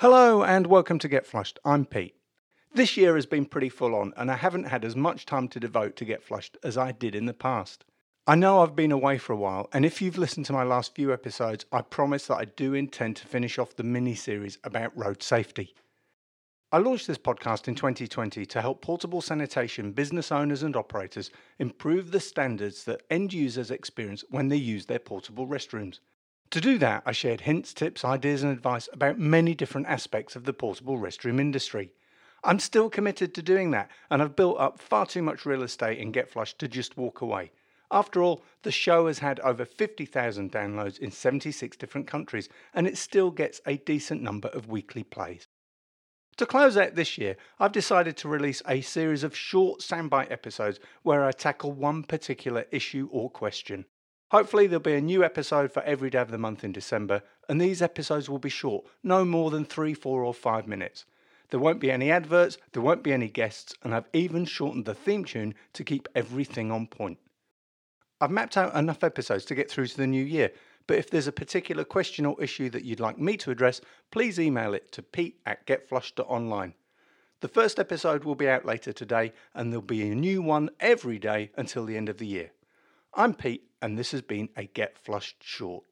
Hello and welcome to Get Flushed. I'm Pete. This year has been pretty full on, and I haven't had as much time to devote to Get Flushed as I did in the past. I know I've been away for a while, and if you've listened to my last few episodes, I promise that I do intend to finish off the mini series about road safety. I launched this podcast in 2020 to help portable sanitation business owners and operators improve the standards that end users experience when they use their portable restrooms. To do that, I shared hints, tips, ideas, and advice about many different aspects of the portable restroom industry. I'm still committed to doing that, and I've built up far too much real estate in Get Flushed to just walk away. After all, the show has had over 50,000 downloads in 76 different countries, and it still gets a decent number of weekly plays. To close out this year, I've decided to release a series of short soundbite episodes where I tackle one particular issue or question. Hopefully, there'll be a new episode for every day of the month in December, and these episodes will be short, no more than three, four, or five minutes. There won't be any adverts, there won't be any guests, and I've even shortened the theme tune to keep everything on point. I've mapped out enough episodes to get through to the new year, but if there's a particular question or issue that you'd like me to address, please email it to pete at getflushed.online. The first episode will be out later today, and there'll be a new one every day until the end of the year. I'm Pete, and this has been a Get Flushed Short.